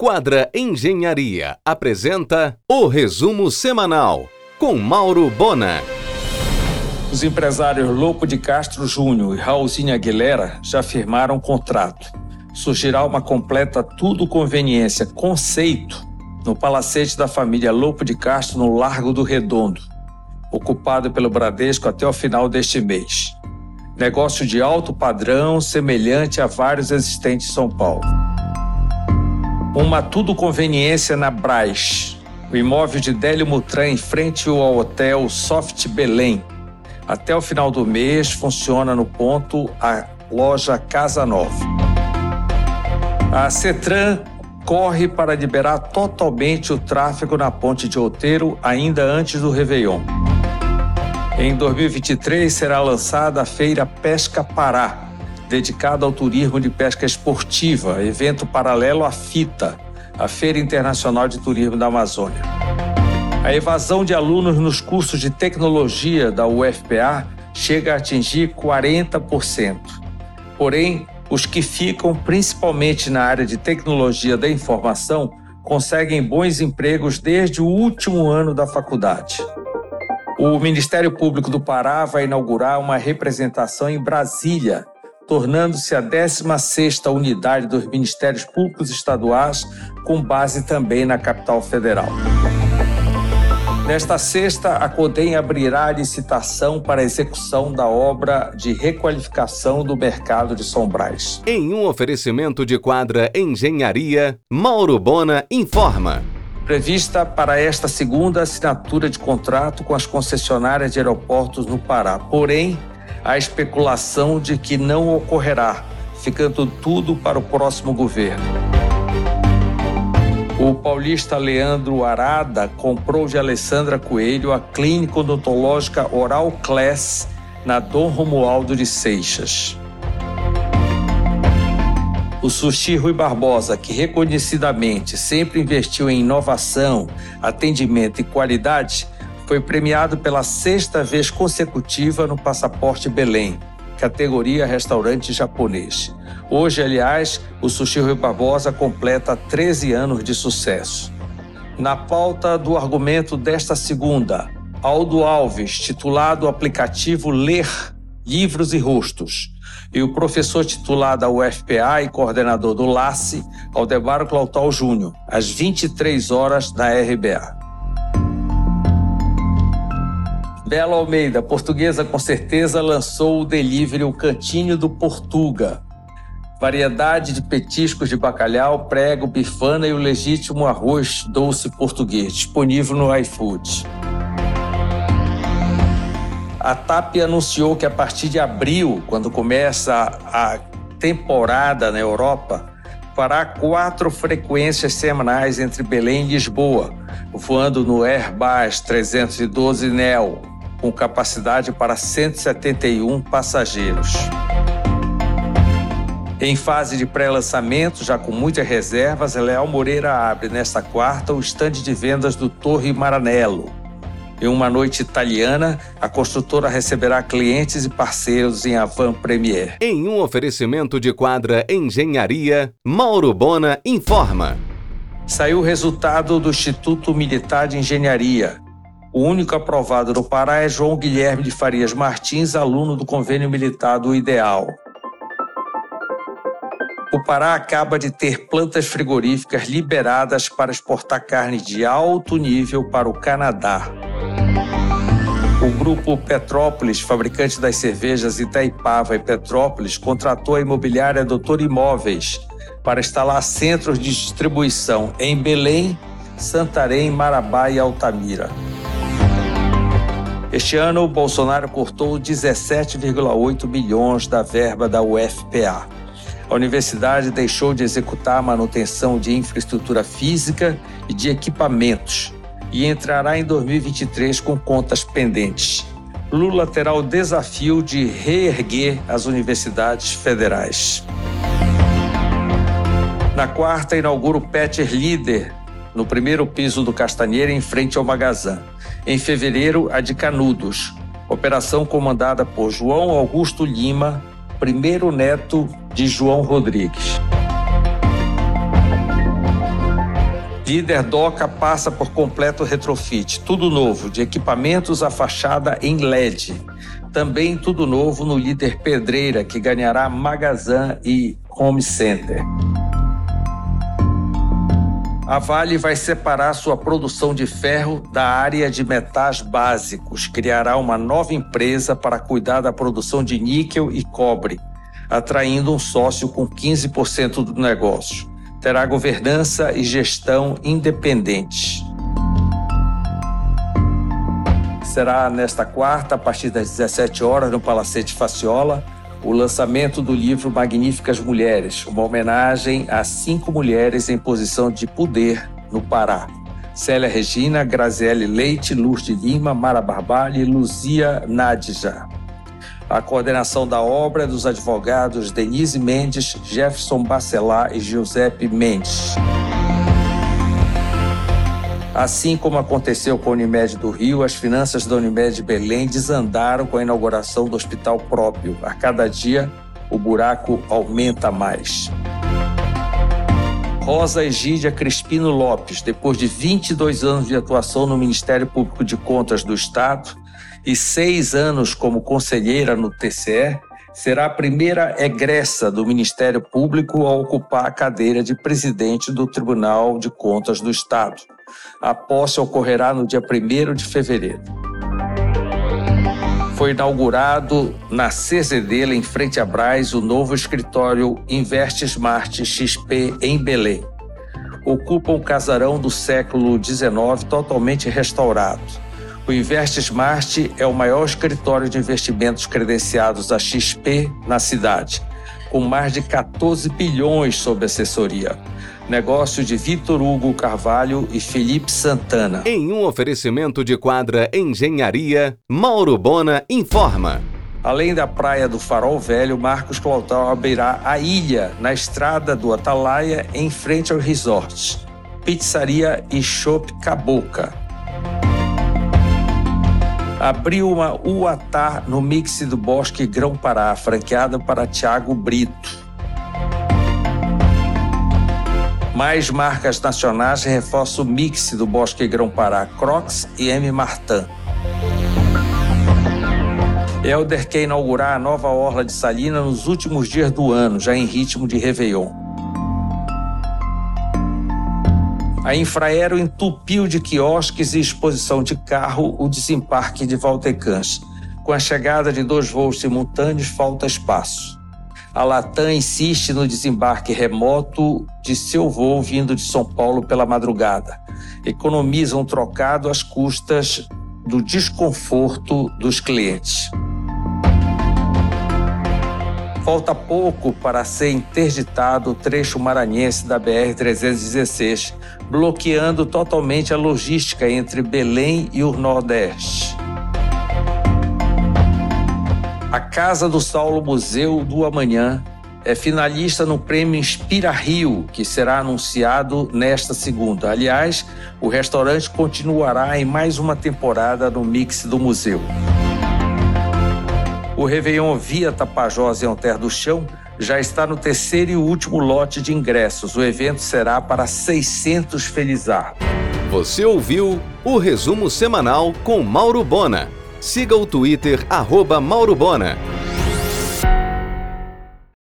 Quadra Engenharia apresenta o resumo semanal com Mauro Bona. Os empresários Louco de Castro Júnior e Raulzinho Aguilera já firmaram contrato. Surgirá uma completa tudo conveniência conceito no palacete da família Louco de Castro no Largo do Redondo, ocupado pelo Bradesco até o final deste mês. Negócio de alto padrão, semelhante a vários existentes em São Paulo uma tudo conveniência na Braz, o imóvel de Délio Mutran em frente ao hotel Soft Belém. Até o final do mês funciona no ponto a loja Casa Nova. A Cetran corre para liberar totalmente o tráfego na ponte de Outeiro ainda antes do Réveillon. Em 2023 será lançada a Feira Pesca Pará, dedicado ao turismo de pesca esportiva, evento paralelo à FITA, a Feira Internacional de Turismo da Amazônia. A evasão de alunos nos cursos de tecnologia da UFPA chega a atingir 40%. Porém, os que ficam principalmente na área de tecnologia da informação conseguem bons empregos desde o último ano da faculdade. O Ministério Público do Pará vai inaugurar uma representação em Brasília tornando-se a 16ª unidade dos Ministérios Públicos Estaduais, com base também na capital federal. Nesta sexta, a CODEM abrirá a licitação para a execução da obra de requalificação do mercado de Sombrais. Em um oferecimento de quadra Engenharia, Mauro Bona informa. Prevista para esta segunda assinatura de contrato com as concessionárias de aeroportos no Pará. Porém, a especulação de que não ocorrerá, ficando tudo para o próximo governo. O paulista Leandro Arada comprou de Alessandra Coelho a clínica odontológica Oral Class na Dom Romualdo de Seixas. O Sushi Rui Barbosa, que reconhecidamente sempre investiu em inovação, atendimento e qualidade, foi premiado pela sexta vez consecutiva no Passaporte Belém, categoria restaurante japonês. Hoje, aliás, o Sushi Rui Barbosa completa 13 anos de sucesso. Na pauta do argumento desta segunda, Aldo Alves, titulado aplicativo Ler Livros e Rostos, e o professor titular da UFPA e coordenador do LACE, Aldebaro Clautal Júnior, às 23 horas na RBA. Bela Almeida, portuguesa com certeza, lançou o delivery O Cantinho do Portuga. Variedade de petiscos de bacalhau, prego, bifana e o legítimo arroz doce português, disponível no iFood. A TAP anunciou que a partir de abril, quando começa a temporada na Europa, fará quatro frequências semanais entre Belém e Lisboa, voando no Airbus 312 Neo, com capacidade para 171 passageiros. Em fase de pré-lançamento, já com muitas reservas, Leal Moreira abre nesta quarta o estande de vendas do Torre Maranello. Em uma noite italiana, a construtora receberá clientes e parceiros em Avan Premier. Em um oferecimento de quadra Engenharia, Mauro Bona informa. Saiu o resultado do Instituto Militar de Engenharia. O único aprovado no Pará é João Guilherme de Farias Martins, aluno do convênio militar do Ideal. O Pará acaba de ter plantas frigoríficas liberadas para exportar carne de alto nível para o Canadá. O grupo Petrópolis, fabricante das cervejas Itaipava e Petrópolis, contratou a imobiliária Doutor Imóveis para instalar centros de distribuição em Belém, Santarém, Marabá e Altamira. Este ano, Bolsonaro cortou 17,8 bilhões da verba da UFPA. A universidade deixou de executar a manutenção de infraestrutura física e de equipamentos e entrará em 2023 com contas pendentes. Lula terá o desafio de reerguer as universidades federais. Na quarta, inaugura o Petcher Líder, no primeiro piso do Castanheira, em frente ao Magazã. Em fevereiro, a de Canudos, operação comandada por João Augusto Lima, primeiro neto de João Rodrigues. Líder Doca passa por completo retrofit, tudo novo, de equipamentos à fachada em LED. Também tudo novo no líder Pedreira, que ganhará Magazan e Home Center. A Vale vai separar sua produção de ferro da área de metais básicos, criará uma nova empresa para cuidar da produção de níquel e cobre, atraindo um sócio com 15% do negócio. Terá governança e gestão independentes. Será nesta quarta, a partir das 17 horas, no Palacete Faciola, o lançamento do livro Magníficas Mulheres, uma homenagem a cinco mulheres em posição de poder no Pará. Célia Regina, Graziele Leite, Lourdes Lima, Mara Barbalho e Luzia Nadja. A coordenação da obra é dos advogados Denise Mendes, Jefferson Bacelar e Giuseppe Mendes. Assim como aconteceu com a Unimed do Rio, as finanças da Unimed Belém desandaram com a inauguração do hospital próprio. A cada dia, o buraco aumenta mais. Rosa Egídia Crispino Lopes, depois de 22 anos de atuação no Ministério Público de Contas do Estado, e seis anos como conselheira no TCE, será a primeira egressa do Ministério Público a ocupar a cadeira de presidente do Tribunal de Contas do Estado. A posse ocorrerá no dia 1 de fevereiro. Foi inaugurado na CZD, em frente a Braz, o novo escritório Invest Smart XP em Belém. Ocupa um casarão do século XIX totalmente restaurado o Invest Smart é o maior escritório de investimentos credenciados da XP na cidade, com mais de 14 bilhões sob assessoria. Negócio de Vitor Hugo Carvalho e Felipe Santana. Em um oferecimento de quadra Engenharia, Mauro Bona informa. Além da praia do Farol Velho, Marcos Clotal abrirá a ilha na estrada do Atalaia em frente ao resort. Pizzaria e Shop Caboca abriu uma Uatá no mix do Bosque Grão-Pará, franqueada para Tiago Brito. Mais marcas nacionais reforçam o mix do Bosque Grão-Pará, Crocs e M. Martin. Elder quer inaugurar a nova orla de Salina nos últimos dias do ano, já em ritmo de Réveillon. A Infraero entupiu de quiosques e exposição de carro o desembarque de Valtecãs. Com a chegada de dois voos simultâneos, falta espaço. A Latam insiste no desembarque remoto de seu voo vindo de São Paulo pela madrugada. Economizam trocado às custas do desconforto dos clientes. Falta pouco para ser interditado o trecho maranhense da BR-316, bloqueando totalmente a logística entre Belém e o Nordeste. A Casa do Saulo Museu do Amanhã é finalista no Prêmio Inspira Rio, que será anunciado nesta segunda. Aliás, o restaurante continuará em mais uma temporada no mix do museu. O Réveillon via Tapajós e Alter do Chão já está no terceiro e último lote de ingressos. O evento será para 600 felizardos. Você ouviu o resumo semanal com Mauro Bona. Siga o Twitter, arroba Mauro Bona.